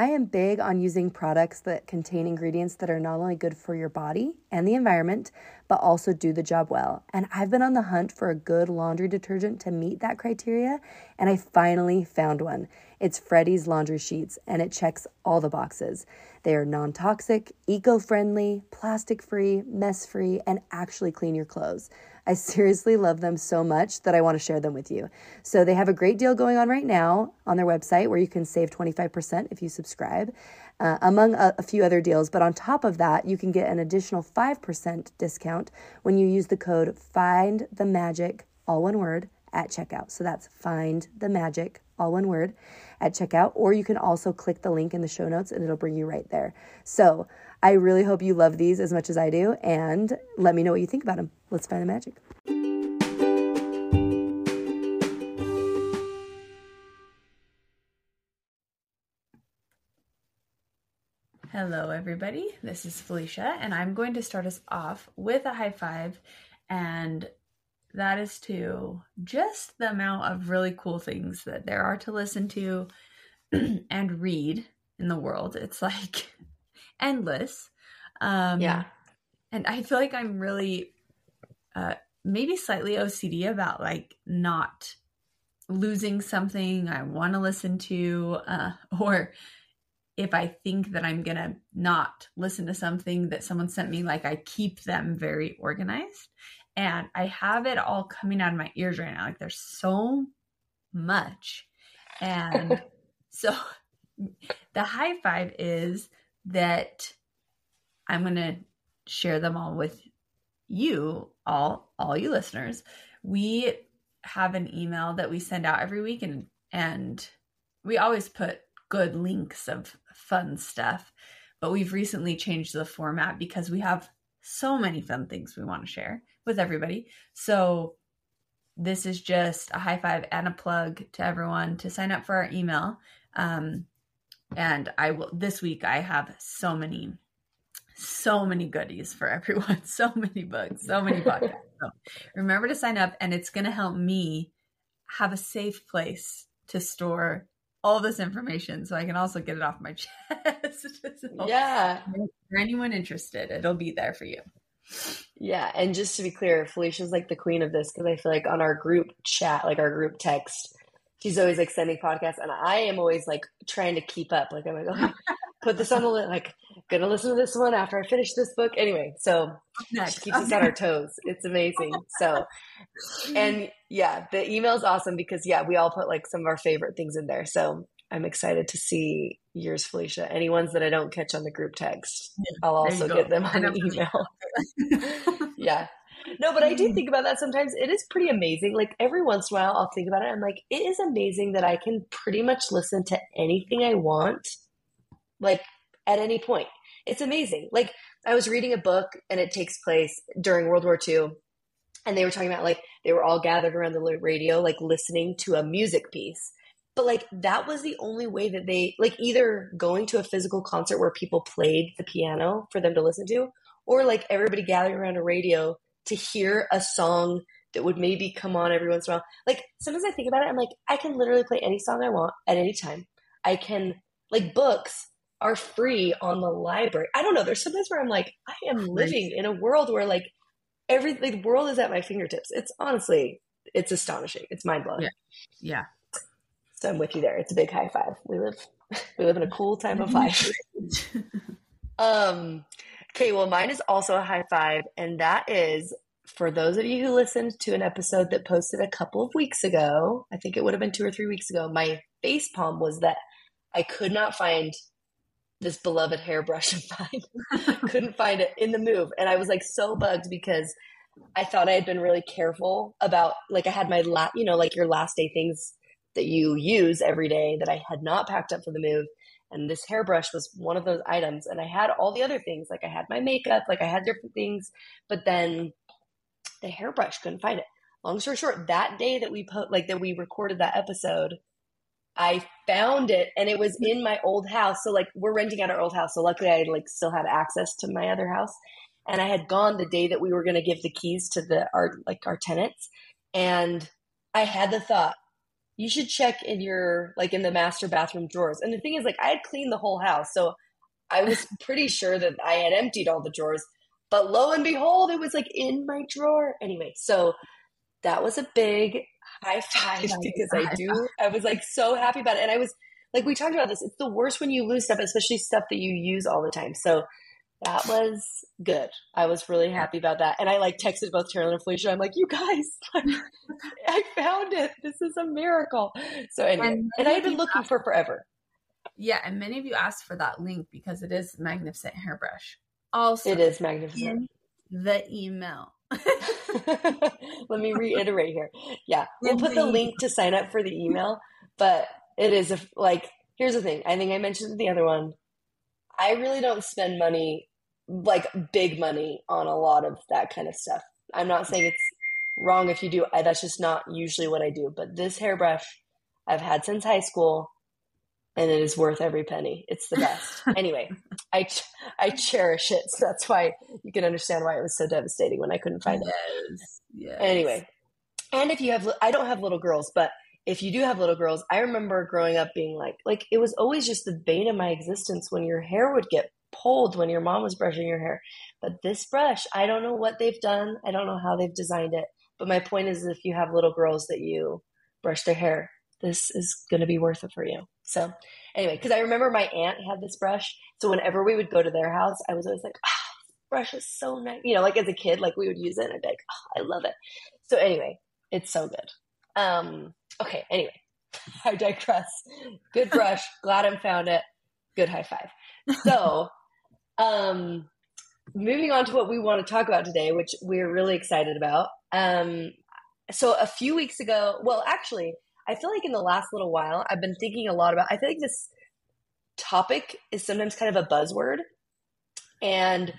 I am big on using products that contain ingredients that are not only good for your body and the environment, but also do the job well. And I've been on the hunt for a good laundry detergent to meet that criteria, and I finally found one. It's Freddie's Laundry Sheets, and it checks all the boxes. They are non toxic, eco friendly, plastic free, mess free, and actually clean your clothes. I seriously love them so much that I want to share them with you. So they have a great deal going on right now on their website where you can save 25% if you subscribe, uh, among a, a few other deals. But on top of that, you can get an additional 5% discount when you use the code FIND the MAGIC, all one word, at checkout. So that's FIND the MAGIC, all one word, at checkout. Or you can also click the link in the show notes and it'll bring you right there. So I really hope you love these as much as I do, and let me know what you think about them. Let's find the magic. Hello, everybody. This is Felicia, and I'm going to start us off with a high five, and that is to just the amount of really cool things that there are to listen to and read in the world. It's like endless. Um, yeah. And I feel like I'm really, uh, maybe slightly OCD about like not losing something I want to listen to, uh, or if I think that I'm gonna not listen to something that someone sent me, like I keep them very organized. And I have it all coming out of my ears right now. Like there's so much. And so the high five is that I'm going to share them all with you all all you listeners. We have an email that we send out every week and and we always put good links of fun stuff. But we've recently changed the format because we have so many fun things we want to share with everybody. So this is just a high five and a plug to everyone to sign up for our email. Um, and I will this week I have so many so many goodies for everyone, so many books, so many podcasts. So remember to sign up and it's going to help me have a safe place to store all this information so I can also get it off my chest. so yeah. For anyone interested, it'll be there for you. Yeah, and just to be clear, Felicia's like the queen of this because I feel like on our group chat, like our group text, she's always like sending podcasts, and I am always like trying to keep up. Like I'm like, oh, put this on the list. Like, gonna listen to this one after I finish this book. Anyway, so Next. she keeps okay. us on our toes. It's amazing. So, and yeah, the email is awesome because yeah, we all put like some of our favorite things in there. So I'm excited to see yours, Felicia. Any ones that I don't catch on the group text, yeah, I'll also get them on the email. yeah. No, but I do mm. think about that sometimes. It is pretty amazing. Like every once in a while, I'll think about it. I'm like, it is amazing that I can pretty much listen to anything I want, like at any point. It's amazing. Like I was reading a book and it takes place during World War II. And they were talking about like they were all gathered around the radio, like listening to a music piece. But like that was the only way that they like either going to a physical concert where people played the piano for them to listen to, or like everybody gathering around a radio to hear a song that would maybe come on every once in a while. Like sometimes I think about it, I'm like, I can literally play any song I want at any time. I can like books are free on the library. I don't know. There's sometimes where I'm like, I am living in a world where like everything, the world is at my fingertips. It's honestly, it's astonishing. It's mind blowing. Yeah. yeah. So I'm with you there. It's a big high five. We live, we live in a cool time of life. um, okay. Well, mine is also a high five, and that is for those of you who listened to an episode that posted a couple of weeks ago, I think it would have been two or three weeks ago, my face palm was that I could not find this beloved hairbrush of mine. Couldn't find it in the move. And I was like so bugged because I thought I had been really careful about like I had my last, you know, like your last day things that you use every day that I had not packed up for the move. And this hairbrush was one of those items. And I had all the other things, like I had my makeup, like I had different things, but then the hairbrush couldn't find it. Long story short, that day that we put like that we recorded that episode, I found it and it was in my old house. So like we're renting out our old house. So luckily I like still had access to my other house. And I had gone the day that we were gonna give the keys to the our like our tenants. And I had the thought, you should check in your like in the master bathroom drawers. And the thing is like I had cleaned the whole house. So I was pretty sure that I had emptied all the drawers. But lo and behold, it was like in my drawer. Anyway, so that was a big high five because I do. I was like so happy about it. And I was like, we talked about this. It's the worst when you lose stuff, especially stuff that you use all the time. So that was good. I was really happy about that. And I like texted both Taralyn and Felicia. I'm like, you guys, I found it. This is a miracle. So anyway, and, and I had been looking for forever. Yeah, and many of you asked for that link because it is magnificent hairbrush. Also, it is magnificent. the email. Let me reiterate here. Yeah, we'll put the link to sign up for the email, but it is a, like here's the thing. I think I mentioned the other one. I really don't spend money like big money on a lot of that kind of stuff. I'm not saying it's wrong if you do. I, that's just not usually what I do. But this hairbrush I've had since high school and it is worth every penny. It's the best. anyway, I I cherish it, so that's why you can understand why it was so devastating when I couldn't find yes, it. Yes. Anyway, and if you have, I don't have little girls, but if you do have little girls, I remember growing up being like, like it was always just the bane of my existence when your hair would get pulled when your mom was brushing your hair. But this brush, I don't know what they've done. I don't know how they've designed it. But my point is, if you have little girls that you brush their hair, this is going to be worth it for you. So anyway, because I remember my aunt had this brush. So whenever we would go to their house, I was always like, ah, oh, brush is so nice. You know, like as a kid, like we would use it and I'd be like, oh, I love it. So anyway, it's so good. Um, okay, anyway, I digress. Good brush. Glad I found it. Good high five. So, um, moving on to what we want to talk about today, which we're really excited about. Um, so a few weeks ago, well, actually, I feel like in the last little while, I've been thinking a lot about, I feel like this topic is sometimes kind of a buzzword. And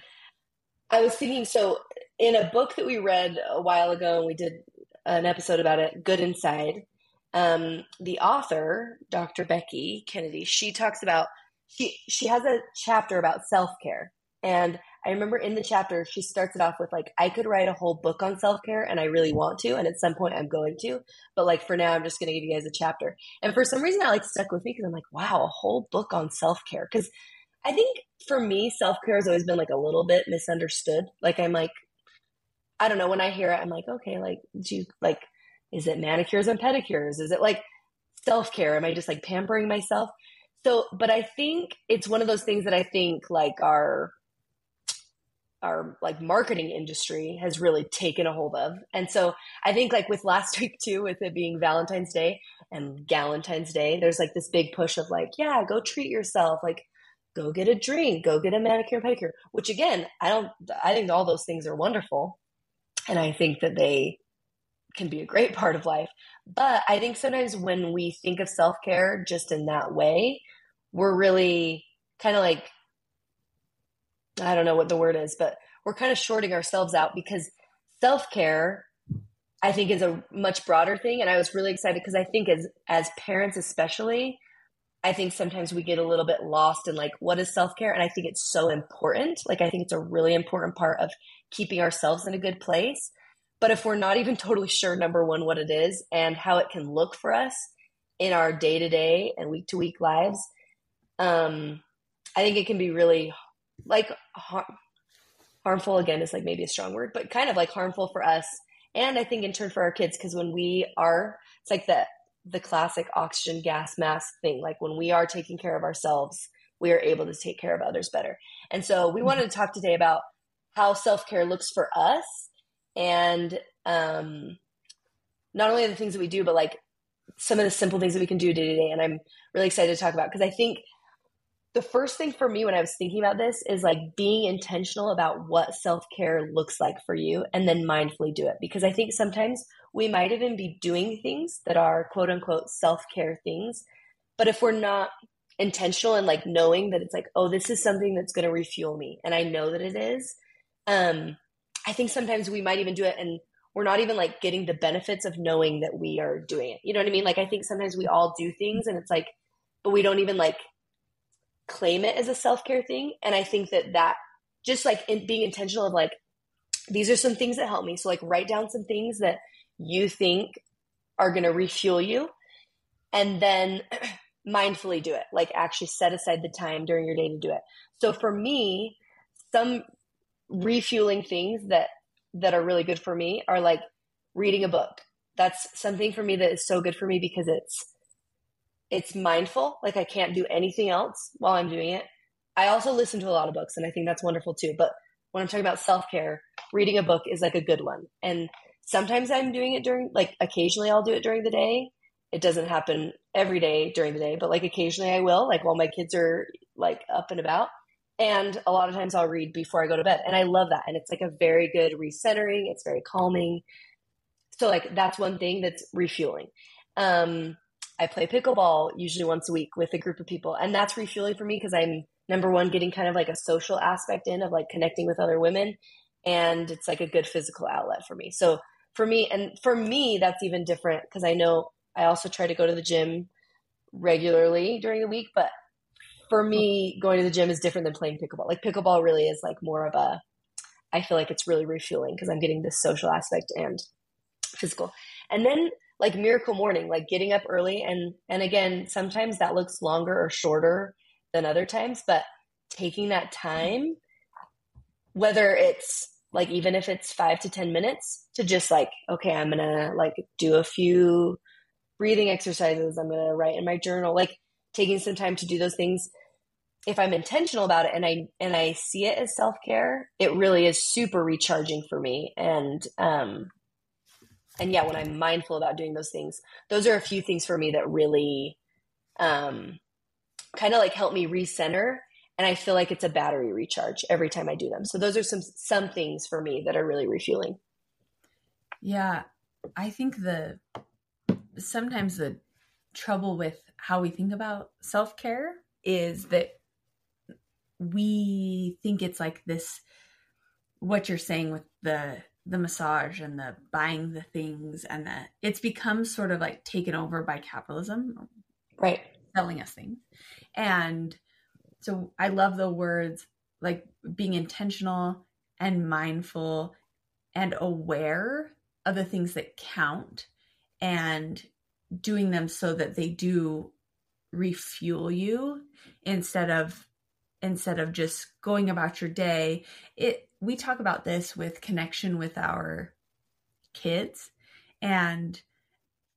I was thinking, so in a book that we read a while ago, and we did an episode about it, Good Inside, um, the author, Dr. Becky Kennedy, she talks about, she, she has a chapter about self care. And I remember in the chapter, she starts it off with like, I could write a whole book on self care and I really want to. And at some point I'm going to. But like for now, I'm just going to give you guys a chapter. And for some reason, that like stuck with me because I'm like, wow, a whole book on self care. Because I think for me, self care has always been like a little bit misunderstood. Like I'm like, I don't know. When I hear it, I'm like, okay, like, do you like, is it manicures and pedicures? Is it like self care? Am I just like pampering myself? So, but I think it's one of those things that I think like our our like marketing industry has really taken a hold of. And so I think like with last week too, with it being Valentine's Day and Galentine's Day, there's like this big push of like, yeah, go treat yourself. Like go get a drink, go get a manicure and pedicure, which again, I don't, I think all those things are wonderful. And I think that they can be a great part of life. But I think sometimes when we think of self care just in that way, we're really kind of like I don't know what the word is, but we're kind of shorting ourselves out because self care, I think, is a much broader thing. And I was really excited because I think as as parents, especially, I think sometimes we get a little bit lost in like what is self care, and I think it's so important. Like I think it's a really important part of keeping ourselves in a good place. But if we're not even totally sure, number one, what it is and how it can look for us in our day to day and week to week lives, um, I think it can be really like har- harmful again is like maybe a strong word, but kind of like harmful for us. And I think in turn for our kids, because when we are, it's like the the classic oxygen gas mask thing. Like when we are taking care of ourselves, we are able to take care of others better. And so we wanted to talk today about how self care looks for us and um, not only the things that we do, but like some of the simple things that we can do day to day. And I'm really excited to talk about because I think the first thing for me when I was thinking about this is like being intentional about what self care looks like for you and then mindfully do it. Because I think sometimes we might even be doing things that are quote unquote self care things. But if we're not intentional and like knowing that it's like, oh, this is something that's going to refuel me, and I know that it is, um, I think sometimes we might even do it and we're not even like getting the benefits of knowing that we are doing it. You know what I mean? Like, I think sometimes we all do things and it's like, but we don't even like claim it as a self care thing. And I think that that just like in being intentional of like, these are some things that help me. So, like, write down some things that you think are going to refuel you and then mindfully do it. Like, actually set aside the time during your day to do it. So, for me, some refueling things that that are really good for me are like reading a book. That's something for me that is so good for me because it's it's mindful. Like I can't do anything else while I'm doing it. I also listen to a lot of books and I think that's wonderful too. But when I'm talking about self care, reading a book is like a good one. And sometimes I'm doing it during, like, occasionally I'll do it during the day. It doesn't happen every day during the day, but like occasionally I will, like while my kids are like up and about. And a lot of times I'll read before I go to bed. And I love that. And it's like a very good recentering, it's very calming. So, like, that's one thing that's refueling. Um, I play pickleball usually once a week with a group of people. And that's refueling for me because I'm number one, getting kind of like a social aspect in of like connecting with other women. And it's like a good physical outlet for me. So for me, and for me, that's even different because I know I also try to go to the gym regularly during the week, but for me, going to the gym is different than playing pickleball. Like pickleball really is like more of a, I feel like it's really refueling because I'm getting this social aspect and physical. And then like miracle morning, like getting up early and and again, sometimes that looks longer or shorter than other times, but taking that time, whether it's like even if it's five to ten minutes to just like, okay, I'm gonna like do a few breathing exercises, I'm gonna write in my journal, like taking some time to do those things if I'm intentional about it and I and I see it as self care, it really is super recharging for me. And um, and yeah, when I'm mindful about doing those things, those are a few things for me that really um, kind of like help me recenter. And I feel like it's a battery recharge every time I do them. So those are some some things for me that are really refueling. Yeah, I think the sometimes the trouble with how we think about self care is that we think it's like this what you're saying with the the massage and the buying the things and the it's become sort of like taken over by capitalism right. selling us things. And so i love the words like being intentional and mindful and aware of the things that count and doing them so that they do refuel you instead of instead of just going about your day. It we talk about this with connection with our kids and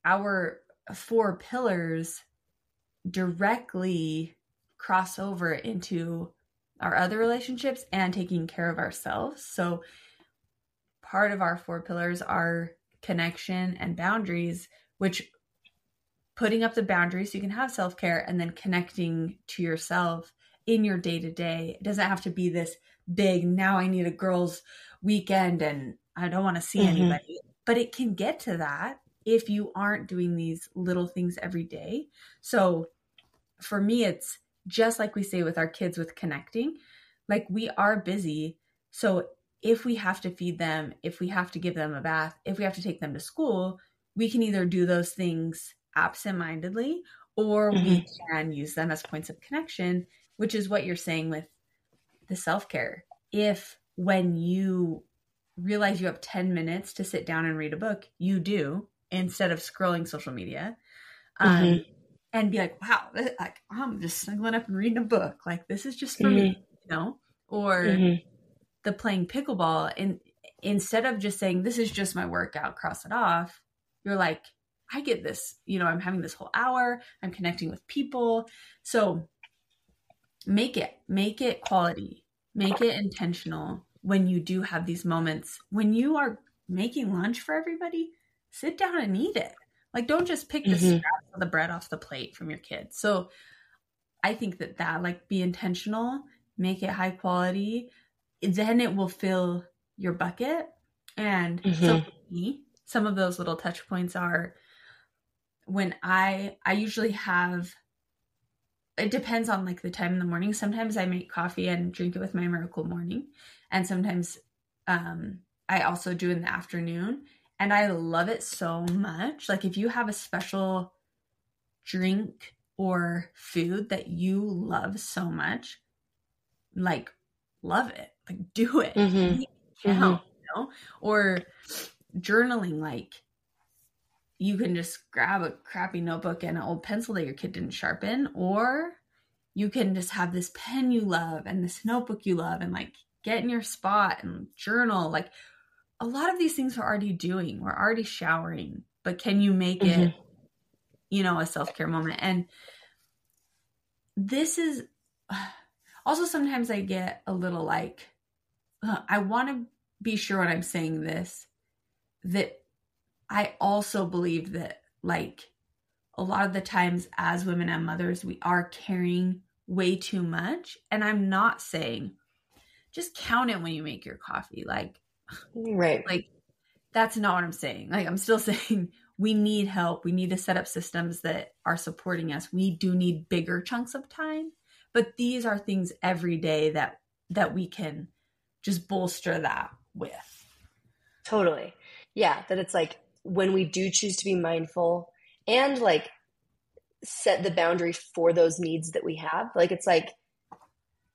our four pillars directly cross over into our other relationships and taking care of ourselves. So part of our four pillars are connection and boundaries which putting up the boundaries so you can have self-care and then connecting to yourself in your day to day. It doesn't have to be this big, now I need a girls' weekend and I don't want to see mm-hmm. anybody. But it can get to that if you aren't doing these little things every day. So for me, it's just like we say with our kids with connecting, like we are busy. So if we have to feed them, if we have to give them a bath, if we have to take them to school, we can either do those things absent-mindedly or mm-hmm. we can use them as points of connection which is what you're saying with the self-care if when you realize you have 10 minutes to sit down and read a book you do instead of scrolling social media um, mm-hmm. and be like wow like i'm just snuggling up and reading a book like this is just for mm-hmm. me you know or mm-hmm. the playing pickleball and instead of just saying this is just my workout cross it off you're like I get this, you know, I'm having this whole hour, I'm connecting with people. So make it, make it quality, make it intentional when you do have these moments, when you are making lunch for everybody, sit down and eat it. Like, don't just pick the Mhm. scraps of the bread off the plate from your kids. So, I think that that like be intentional, make it high quality, then it will fill your bucket. And so Mhm. for me, some of those little touch points are when I I usually have it depends on like the time in the morning. Sometimes I make coffee and drink it with my miracle morning. And sometimes um I also do in the afternoon. And I love it so much. Like if you have a special drink or food that you love so much, like love it. Like do it. Mhm. It count, you know? Or journaling, like you can just grab a crappy notebook and an old pencil that your kid didn't sharpen, or you can just have this pen you love and this notebook you love and like get in your spot and journal. Like a lot of these things we're already doing. We're already showering, but can you make it, mm-hmm. you know, a self care moment? And this is also sometimes I get a little like, I want to be sure when I'm saying this that I also believe that, like, a lot of the times as women and mothers, we are carrying way too much. And I'm not saying just count it when you make your coffee. Like, mm, Right. like that's not what I'm saying. Like, I'm still saying we need help. We need to set up systems that are supporting us. We do need bigger chunks of time, but these are things every day that that we can just bolster that with. Totally. Yeah, that it's like when we do choose to be mindful and like set the boundary for those needs that we have, like it's like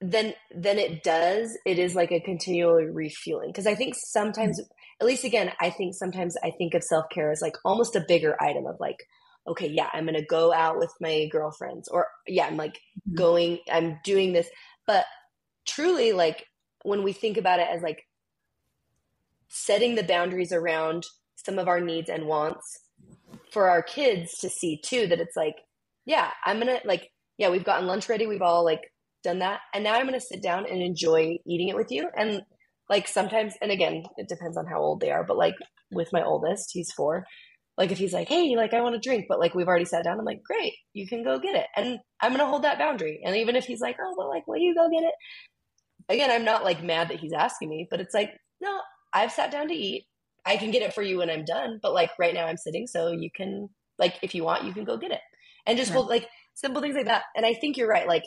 then then it does it is like a continually refueling because I think sometimes at least again I think sometimes I think of self-care as like almost a bigger item of like okay, yeah, I'm to go out with my girlfriends or yeah, I'm like Mhm. going I'm doing this but truly like when we think about it as like setting the boundaries around some of our needs and wants for our kids to see too that it's like yeah i'm gonna like yeah we've gotten lunch ready. We've all like done that. And now i'm gonna sit down and enjoy eating it with you. And like sometimes and again it depends on how old they are but like with my oldest he's four. Like if he's like hey like i want a drink but like we've already sat down i'm like great you can go get it. And i'm gonna hold that boundary. And even if he's like oh well like will you go get it? Again i'm not like mad that he's asking me but it's like no i've sat down to eat i can get it for you when i'm done but like right now i'm sitting so you can like if you want you can go get it. And just hold like simple things like that. And i think you're right like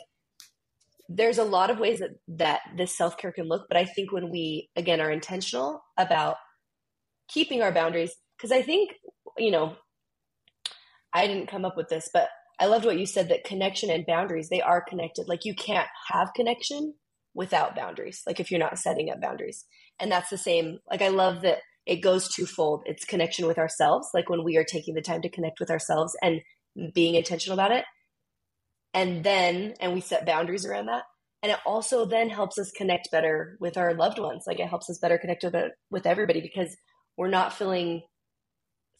there's a lot of ways that that this self-care can look but i think when we again are intentional about keeping our boundaries because i think you know i didn't come up with this but i loved what you said that connection and boundaries they are connected. Like you can't have connection without boundaries like if you're not setting up boundaries. And that's the same like i love that it goes twofold. It's connection with ourselves like when we are taking the time to connect with ourselves and being intentional about it. And then and we set boundaries around that. And it also then helps us connect better with our loved ones. Like it helps us better connect with with everybody because we're not feeling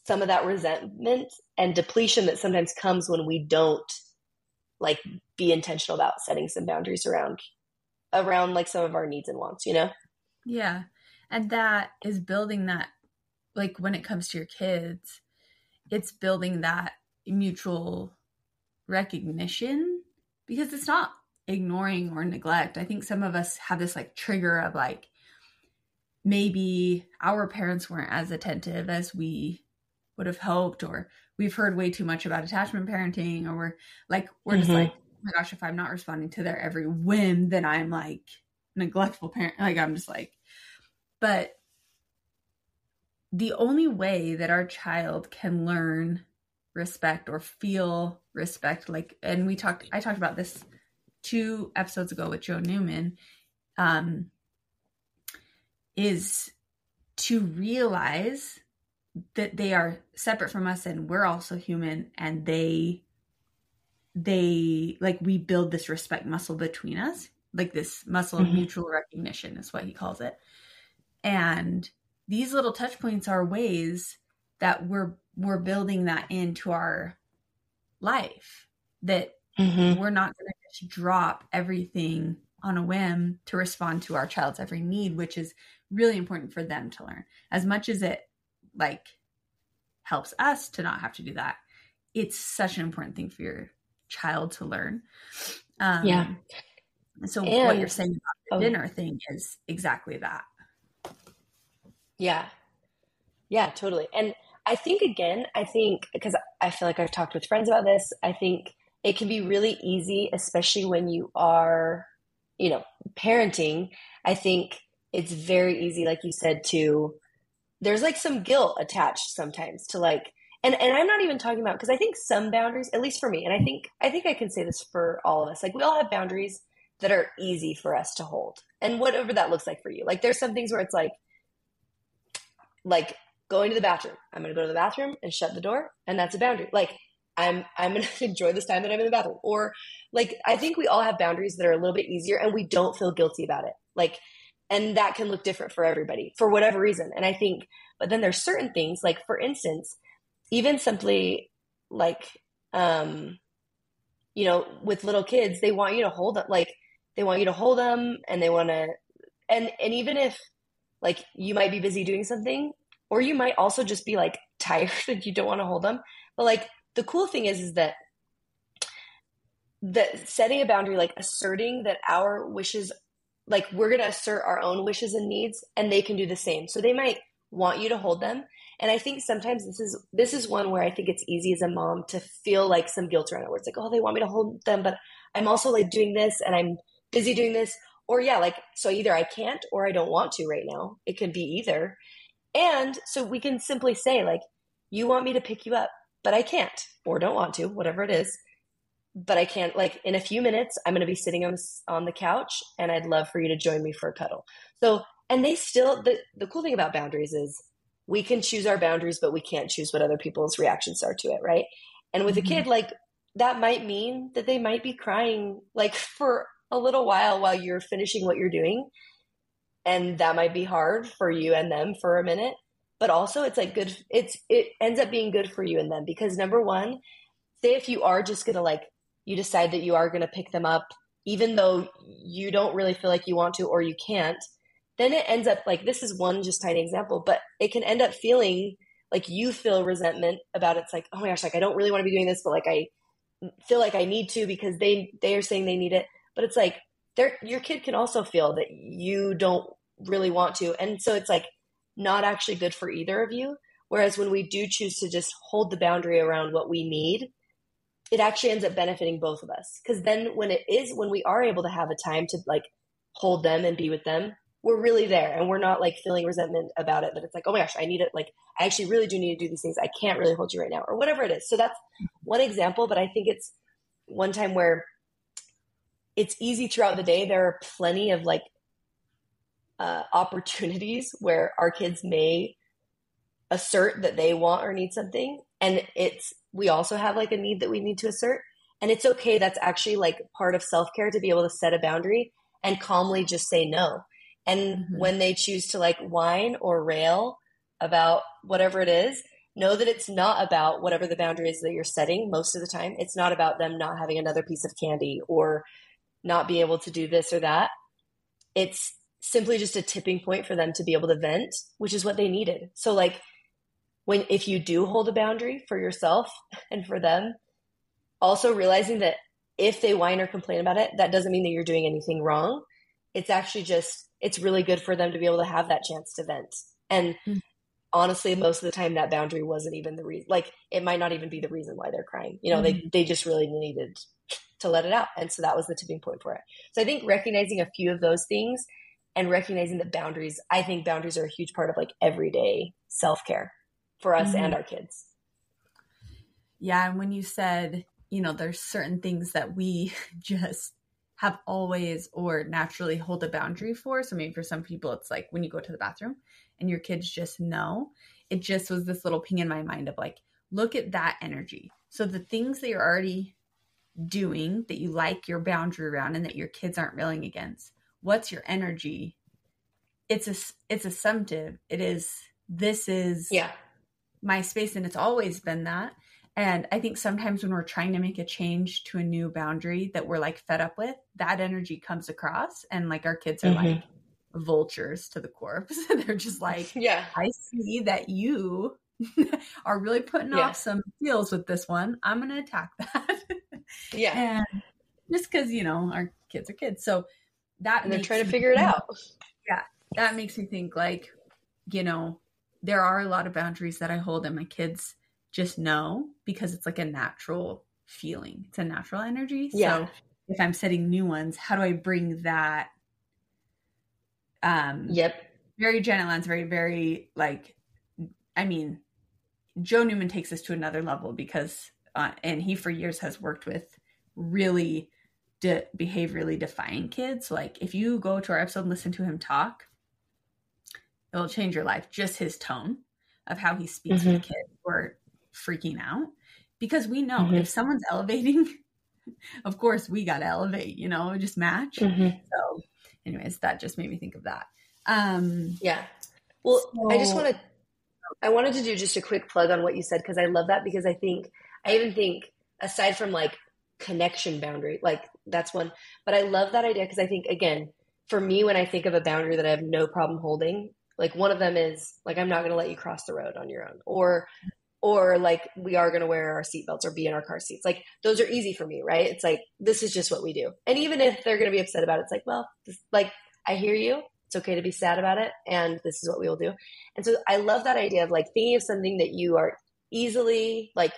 some of that resentment and depletion that sometimes comes when we don't like be intentional about setting some boundaries around around like some of our needs and wants you know? Yeah. And that is building that, like when it comes to your kids, it's building that mutual recognition because it's not ignoring or neglect. I think some of us have this like trigger of like, maybe our parents weren't as attentive as we would have hoped, or we've heard way too much about attachment parenting, or we're like, we're just Mhm. like, oh my gosh, if I'm not responding to their every whim, then I'm like neglectful parent. Like, I'm just like, but the only way that our child can learn respect or feel respect, like, and we talked, I talked about this two episodes ago with Joe Newman, um, is to realize that they are separate from us and we're also human and they they like we build this respect muscle between us like this muscle of Mhm. mutual recognition is what he calls it and these little touch points are ways that we're we're building that into our life that mm-hmm. we're not going to just drop everything on a whim to respond to our child's every need which is really important for them to learn. As much as it like helps us to not have to do that, it's such an important thing for your child to learn. Um, yeah. So and, what you're saying about the oh, dinner thing is exactly that. Yeah. Yeah, totally. And I think again, I think because I feel like I've talked with friends about this, I think it can be really easy, especially when you are, you know, parenting. I think it's very easy, like you said, to there's like some guilt attached sometimes to like and and I'm not even talking about because I think some boundaries, at least for me, and I think I think I can say this for all of us, like we all have boundaries that are easy for us to hold. And whatever that looks like for you. Like there's some things where it's like like going to the bathroom. I'm going to go to the bathroom and shut the door and that's a boundary. Like I'm I'm going to enjoy this time that I'm in the bathroom. Or like I think we all have boundaries that are a little bit easier and we don't feel guilty about it. Like and that can look different for everybody for whatever reason. And I think but then there's certain things like for instance, even simply like um you know, with little kids, they want you to hold them like they want you to hold them and they want to and and even if like you might be busy doing something or you might also just be like tired and you don't want to hold them. But like the cool thing is is that that setting a boundary like asserting that our wishes like we're going to assert our own wishes and needs and they can do the same. So they might want you to hold them. And i think sometimes this is this is one where i think it's easy as a mom to feel like some guilt around it where it's like oh they want me to hold them but i'm also like doing this and i'm busy doing this or yeah like so either i can't or i don't want to right now. It can be either. And so we can simply say like you want me to pick you up but i can't or don't want to whatever it is. But i can't like in a few minutes i'm going to be sitting on on the couch and i'd love for you to join me for a cuddle. So and they still the, the cool thing about boundaries is we can choose our boundaries but we can't choose what other people's reactions are to it right? And with mm-hmm. a kid like that might mean that they might be crying like for a little while while you're finishing what you're doing. And that might be hard for you and them for a minute. But also it's like good it's it ends up being good for you and them because number one, say if you are just gonna like you decide that you are gonna pick them up, even though you don't really feel like you want to or you can't, then it ends up like this is one just tiny example, but it can end up feeling like you feel resentment about it. it's like, oh my gosh, like I don't really want to be doing this, but like I feel like I need to because they they are saying they need it but it's like your kid can also feel that you don't really want to. And so it's like not actually good for either of you. Whereas when we do choose to just hold the boundary around what we need it actually ends up benefiting both of us. Because then when it is when we are able to have a time to like hold them and be with them we're really there and we're not like feeling resentment about it. That it's like oh my gosh i need it like i actually really do need to do these things. I can't really hold you right now or whatever it is. So that's one example but i think it's one time where it's easy throughout the day. There are plenty of like uh, opportunities where our kids may assert that they want or need something. And it's, we also have like a need that we need to assert. And it's okay. That's actually like part of self care to be able to set a boundary and calmly just say no. And mm-hmm. when they choose to like whine or rail about whatever it is, know that it's not about whatever the boundary is that you're setting most of the time. It's not about them not having another piece of candy or not be able to do this or that. It's simply just a tipping point for them to be able to vent, which is what they needed. So like when if you do hold a boundary for yourself and for them, also realizing that if they whine or complain about it, that doesn't mean that you're doing anything wrong. It's actually just it's really good for them to be able to have that chance to vent. And mm-hmm. honestly, most of the time that boundary wasn't even the reason like it might not even be the reason why they're crying. You know, mm-hmm. they they just really needed to let it out. And so that was the tipping point for it. So I think recognizing a few of those things and recognizing the boundaries, I think boundaries are a huge part of like everyday self care for us mm-hmm. and our kids. Yeah. And when you said, you know, there's certain things that we just have always or naturally hold a boundary for. So maybe for some people, it's like when you go to the bathroom and your kids just know. It just was this little ping in my mind of like, look at that energy. So the things that you're already doing that you like your boundary around and that your kids aren't railing against what's your energy it's a it's assumptive it is this is yeah my space and it's always been that and i think sometimes when we're trying to make a change to a new boundary that we're like fed up with that energy comes across and like our kids are mm-hmm. like vultures to the corpse. They're just like, yeah, I see that you are really putting Yeah. off some deals with this one. I'm going to attack that. Yeah. and just because, you know, our kids are kids. So that And they're trying to figure it out. Yeah. That makes me think like, you know, there are a lot of boundaries that I hold and my kids just know because it's like a natural feeling. It's a natural energy. Yeah. So if I'm setting new ones, how do I bring that um Yep. very Janet Lance, very, very like, I mean, Joe Newman takes us to another level because, uh, and he for years has worked with really de- behaviorally defying kids. Like, if you go to our episode and listen to him talk, it will change your life. Just his tone of how he speaks with kids who are freaking out. Because we know Mhm. if someone's elevating, of course, we got to elevate, you know, just match. Mhm. So, anyways, that just made me think of that. Um, Yeah. Well, I just So- want to, I wanted to do just a quick plug on what you said because I love that because I think, I even think, aside from like connection boundary, like that's one, but I love that idea because I think, again, for me, when I think of a boundary that I have no problem holding, like one of them is like, I'm not going to let you cross the road on your own. Or, or like we are going to wear our seatbelts or be in our car seats. Like those are easy for me, right? It's like, this is just what we do. And even if they're going to be upset about it, it's like, well, this, like I hear you. It's okay to be sad about it. And this is what we will do. And so I love that idea of like thinking of something that you are easily like,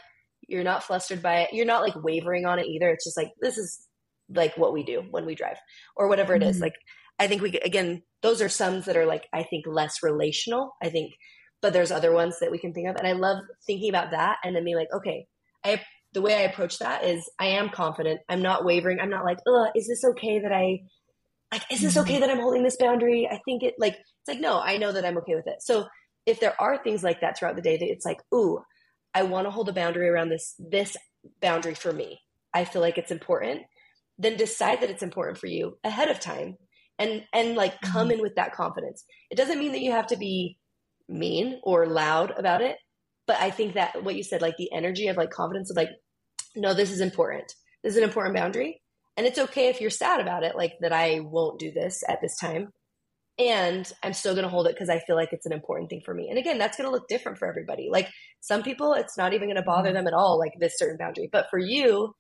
you're not flustered by it. You're not like wavering on it either. It's just like, this is like what we do when we drive or whatever it is. Mhm. Like, I think we, again, those are some that are like, I think less relational. I think, but there's other ones that we can think of. And I love thinking about that and then being like, okay, I, the way I approach that is I am confident. I'm not wavering. I'm not like, oh, is this okay that I, like, is this okay that I'm holding this boundary? I think it like, it's like, no, I know that I'm okay with it. So if there are things like that throughout the day that it's like, ooh, I want to hold a boundary around this, this boundary for me. I feel like it's important. Then decide that it's important for you ahead of time and, and like mm-hmm. come in with that confidence. It doesn't mean that you have to be mean or loud about it. But I think that what you said, like the energy of like confidence of like, no, this is important. This is an important boundary. And it's okay if you're sad about it, like that I won't do this at this time. And I'm still going to hold it because I feel like it's an important thing for me. And again, that's going to look different for everybody. Like some people, it's not even going to bother mm-hmm. them at all, like this certain boundary. But for you,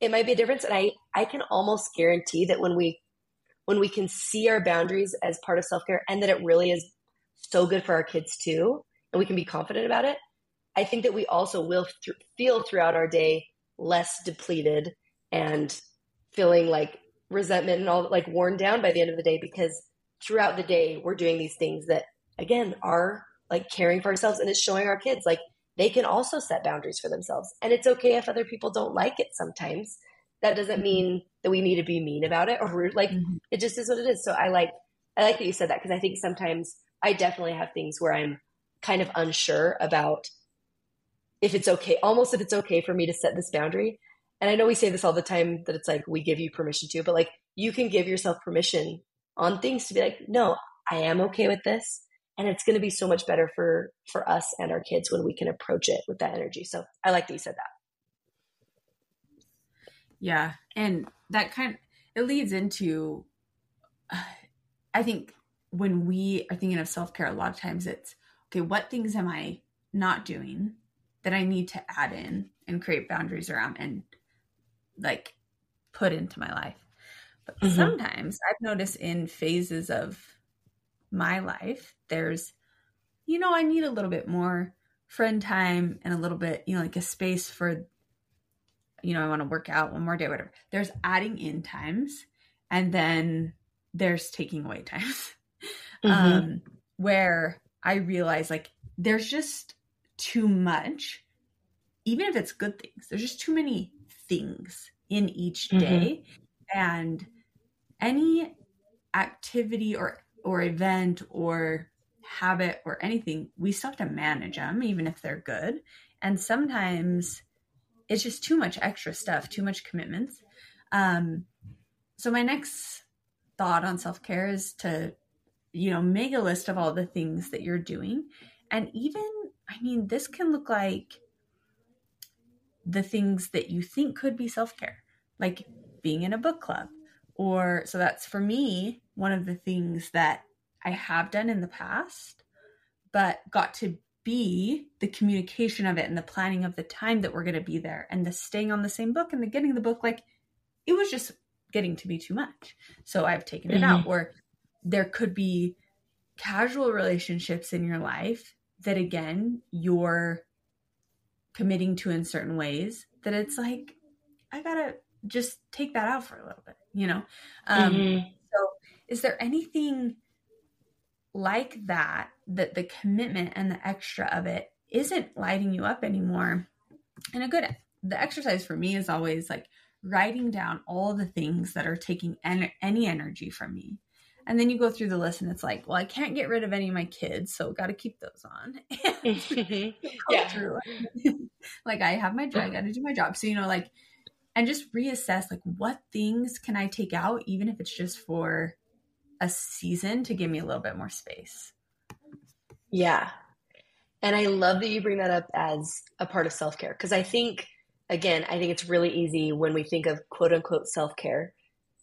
it might be a difference. And I, I can almost guarantee that when we, when we can see our boundaries as part of self care and that it really is so good for our kids too, and we can be confident about it, I think that we also will th- feel throughout our day less depleted and feeling like resentment and all like worn down by the end of the day because throughout the day we're doing these things that again are like caring for ourselves and it's showing our kids like they can also set boundaries for themselves. And it's okay if other people don't like it sometimes. That doesn't mean that we need to be mean about it or rude. Like Mhm. it just is what it is. So i like i like that you said that because i think sometimes i definitely have things where i'm kind of unsure about if it's okay almost if it's okay for me to set this boundary. And i know we say this all the time that it's like we give you permission to but like you can give yourself permission on things to be like no i am okay with this. And it's going to be so much better for for us and our kids when we can approach it with that energy. So i like that you said that. Yeah, and that kind of, it leads into I think when we are thinking of self-care a lot of times it's okay, what things am I not doing that I need to add in and create boundaries around and like put into my life. But Mhm. sometimes I've noticed in phases of my life there's you know, I need a little bit more friend time and a little bit, you know, like a space for you know, I want to work out one more day, whatever. There's adding in times and then there's taking away times. Um, where I realize like there's just too much, even if it's good things, there's just too many things in each Mhm. day. And any activity or or event or habit or anything, we still have to manage them, even if they're good. And sometimes it's just too much extra stuff, too much commitments. Um, so my next thought on self care is to, you know, make a list of all the things that you're doing, and even, I mean, this can look like the things that you think could be self care, like being in a book club, or so that's for me one of the things that I have done in the past, but got to be the communication of it and the planning of the time that we're going to be there and the staying on the same book and the getting the book like it was just getting to be too much. So I've taken it mm-hmm. out or there could be casual relationships in your life that again you're committing to in certain ways that it's like I got to just take that out for a little bit, you know. Um mm-hmm. so is there anything like that that the commitment and the extra of it isn't lighting you up anymore? And a good the exercise for me is always like writing down all the things that are taking en- any energy from me. And then you go through the list and it's like well i can't get rid of any of my kids so got to keep those on. Yeah. Like i have my job i got to do my job. So you know like and just reassess like what things can i take out even if it's just for a season to give me a little bit more space. Yeah. And I love that you bring that up as a part of self care because I think, again, I think it's really easy when we think of quote unquote self care.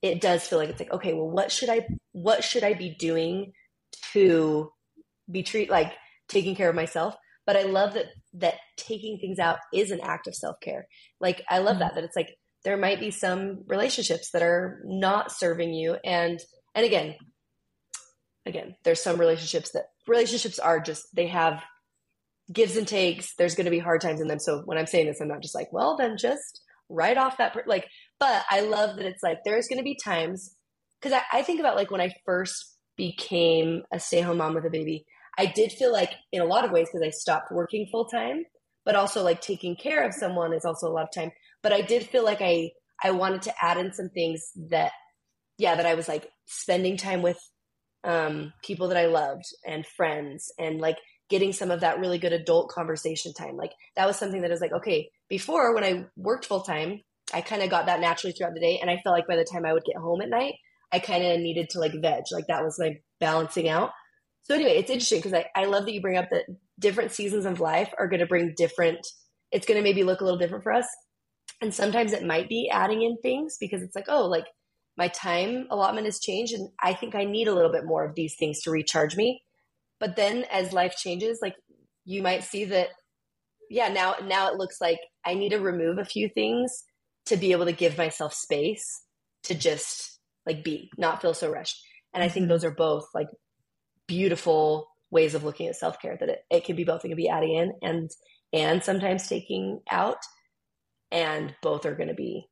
It does feel like it's like, okay, well, what should I, what should I be doing to be treat like taking care of myself? But I love that that taking things out is an act of self care. Like I love mm-hmm. that that it's like there might be some relationships that are not serving you and and again, again, there's some relationships that relationships are just they have gives and takes. There's going to be hard times in them. So when I'm saying this, I'm not just like, well, then just write off that per-. like. But I love that it's like there's going to be times because I, I think about like when I first became a stay home mom with a baby. I did feel like in a lot of ways because I stopped working full time, but also like taking care of someone is also a lot of time. But I did feel like I I wanted to add in some things that yeah, that I was like spending time with um, people that I loved and friends and like getting some of that really good adult conversation time. Like that was something that I was like, okay, before when I worked full time, I kind of got that naturally throughout the day. And I felt like by the time I would get home at night, I kind of needed to like veg. Like that was like balancing out. So anyway, it's interesting because I, I love that you bring up that different seasons of life are going to bring different, it's going to maybe look a little different for us. And sometimes it might be adding in things because it's like, oh, like my time allotment has changed and I think I need a little bit more of these things to recharge me. But then as life changes, like you might see that yeah, now now it looks like I need to remove a few things to be able to give myself space to just like be, not feel so rushed. And I think mm-hmm. those are both like beautiful ways of looking at self-care that it, it can be both it can be adding in and and sometimes taking out and both are going to be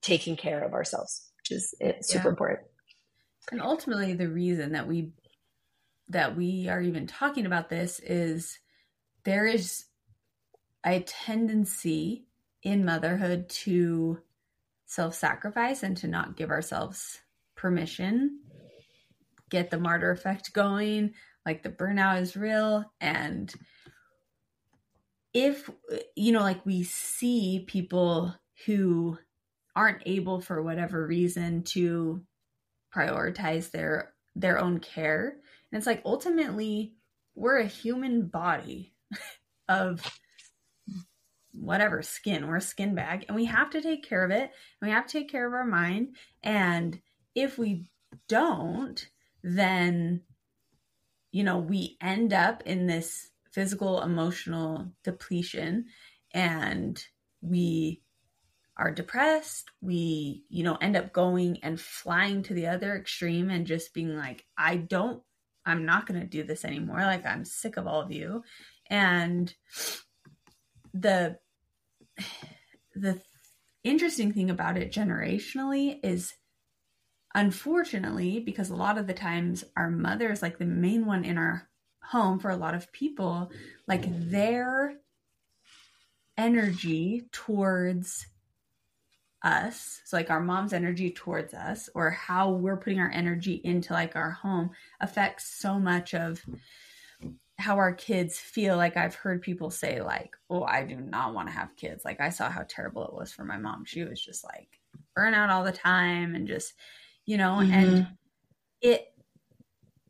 taking care of ourselves which is eh, super yeah. important. And ultimately, the reason that we that we are even talking about this is there is a tendency in motherhood to self-sacrifice and to not give ourselves permission get the martyr effect going like the burnout is real and if uh, you know like we see people who aren't able for whatever reason to prioritize their their own care and it's like ultimately we're a human body of whatever skin. We're a skin bag and we have to take care of it and we have to take care of our mind and if we don't then you know we end up in this physical emotional depletion and we are depressed. We you know end up going and flying to the other extreme and just being like i don't i'm not going to do this anymore. Like i'm sick of all of you. And the the interesting thing about it generationally is unfortunately because a lot of the times our mother is like the main one in our home for a lot of people like their energy towards us so like our mom's energy towards us or how we're putting our energy into like our home affects so much of how our kids feel. Like i've heard people say like oh i do not want to have kids. Like i saw how terrible it was for my mom. She was just like burnout all the time and just you know mm-hmm. and it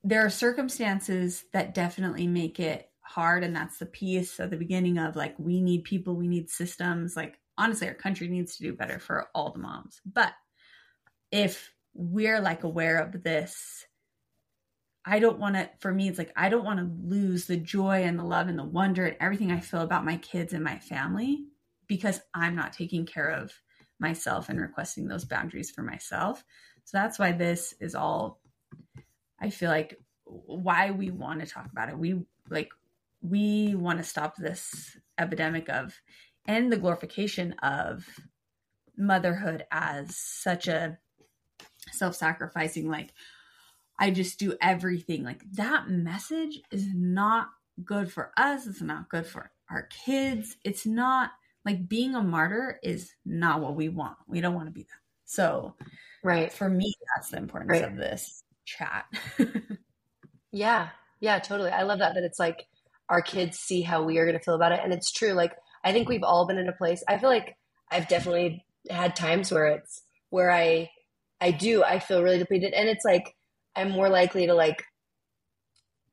there are circumstances that definitely make it hard and that's the piece at the beginning of like we need people we need systems like honestly our country needs to do better for all the moms but if we're like aware of this I don't want to, for me, it's like, I don't want to lose the joy and the love and the wonder and everything I feel about my kids and my family because I'm not taking care of myself and requesting those boundaries for myself. So that's why this is all, I feel like, why we want to talk about it. We like, we want to stop this epidemic of and the glorification of motherhood as such a self-sacrificing like i just do everything like that message is not good for us it's not good for our kids it's not like being a martyr is not what we want we don't want to be that so right for me that's the importance right. of this chat. Yeah. Yeah totally. I love that that it's like our kids see how we are going to feel about it and it's true like i think we've all been in a place i feel like i've definitely had times where it's where I I do I feel really depleted and it's like I'm more likely to like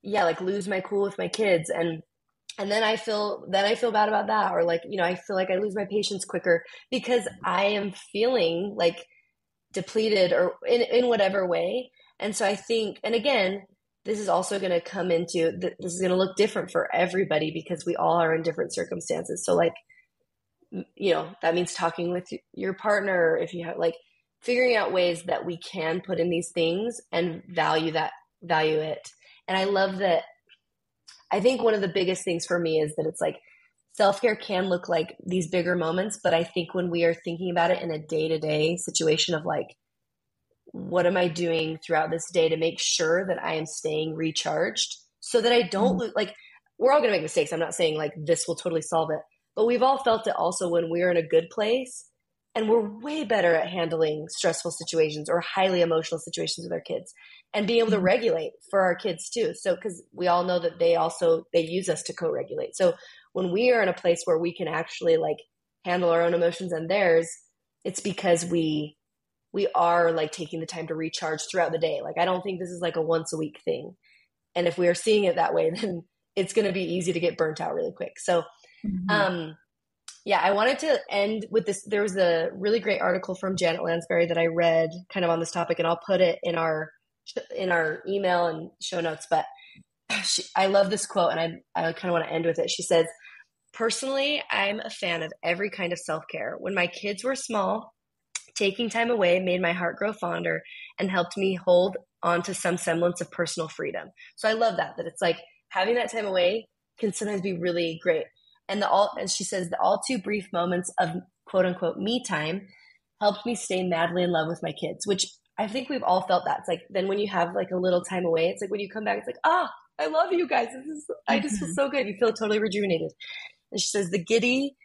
yeah like lose my cool with my kids and and then I feel then I feel bad about that or like you know I feel like I lose my patience quicker because I am feeling like depleted or in in whatever way and so I think and again this is also going to come into this is going to look different for everybody because we all are in different circumstances. So like you know that means talking with your partner if you have like figuring out ways that we can put in these things and value that value it. And i love that i think one of the biggest things for me is that it's like self-care can look like these bigger moments but i think when we are thinking about it in a day-to-day situation of like what am i doing throughout this day to make sure that i am staying recharged so that i don't mm-hmm. like we're all going to make mistakes i'm not saying like this will totally solve it but we've all felt it also when we're in a good place and we're way better at handling stressful situations or highly emotional situations with our kids and being able to mm-hmm. regulate for our kids too. So, because we all know that they also they use us to co-regulate. So when we are in a place where we can actually like handle our own emotions and theirs, it's because we we are like taking the time to recharge throughout the day. Like I don't think this is like a once a week thing. And if we are seeing it that way, then it's going to be easy to get burnt out really quick. So Mm-hmm. Um, yeah, I wanted to end with this. There was a really great article from Janet Lansbury that I read kind of on this topic, and I'll put it in our in our email and show notes. But she, I love this quote, and I I kind of want to end with it. She says, "Personally, I'm a fan of every kind of self care. When my kids were small, taking time away made my heart grow fonder and helped me hold on to some semblance of personal freedom. So I love that that it's like having that time away can sometimes be really great." and the all and she says the all too brief moments of quote unquote me time helped me stay madly in love with my kids which i think we've all felt that it's like then when you have like a little time away it's like when you come back it's like ah oh, i love you guys this is i just feel mm-hmm. so good you feel totally rejuvenated and she says the giddy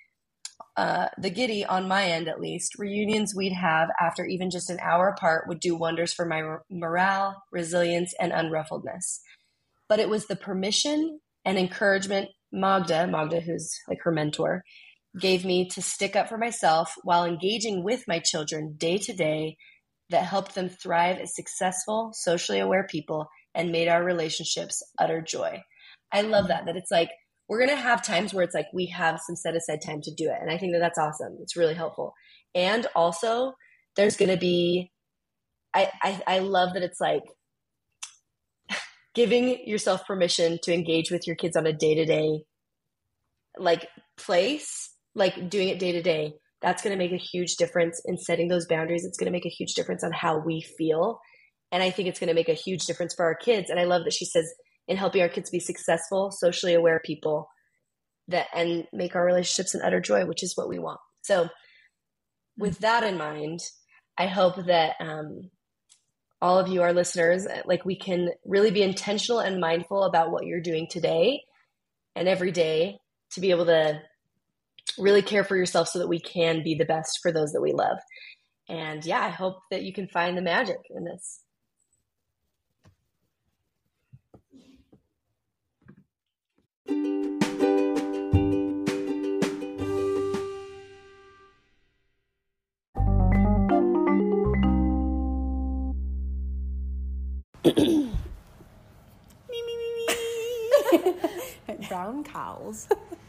uh, the giddy on my end at least reunions we'd have after even just an hour apart would do wonders for my morale resilience and unruffledness but it was the permission and encouragement Magda, Magda, who's like her mentor, gave me to stick up for myself while engaging with my children day to day that helped them thrive as successful, socially aware people and made our relationships utter joy. I love that, that it's like, we're going to have times where it's like we have some set aside time to do it. And I think that that's awesome. It's really helpful. And also, there's going to be, I, I, I love that it's like giving yourself permission to engage with your kids on a day to day like place, like doing it day to day, that's going to make a huge difference in setting those boundaries. It's going to make a huge difference on how we feel. And I think it's going to make a huge difference for our kids. And I love that she says in helping our kids be successful, socially aware people that and make our relationships an utter joy, which is what we want. So with that in mind, I hope that um, all of you, our listeners, like we can really be intentional and mindful about what you're doing today and every day to be able to really care for yourself so that we can be the best for those that we love. And yeah, I hope that you can find the magic in this. brown cows.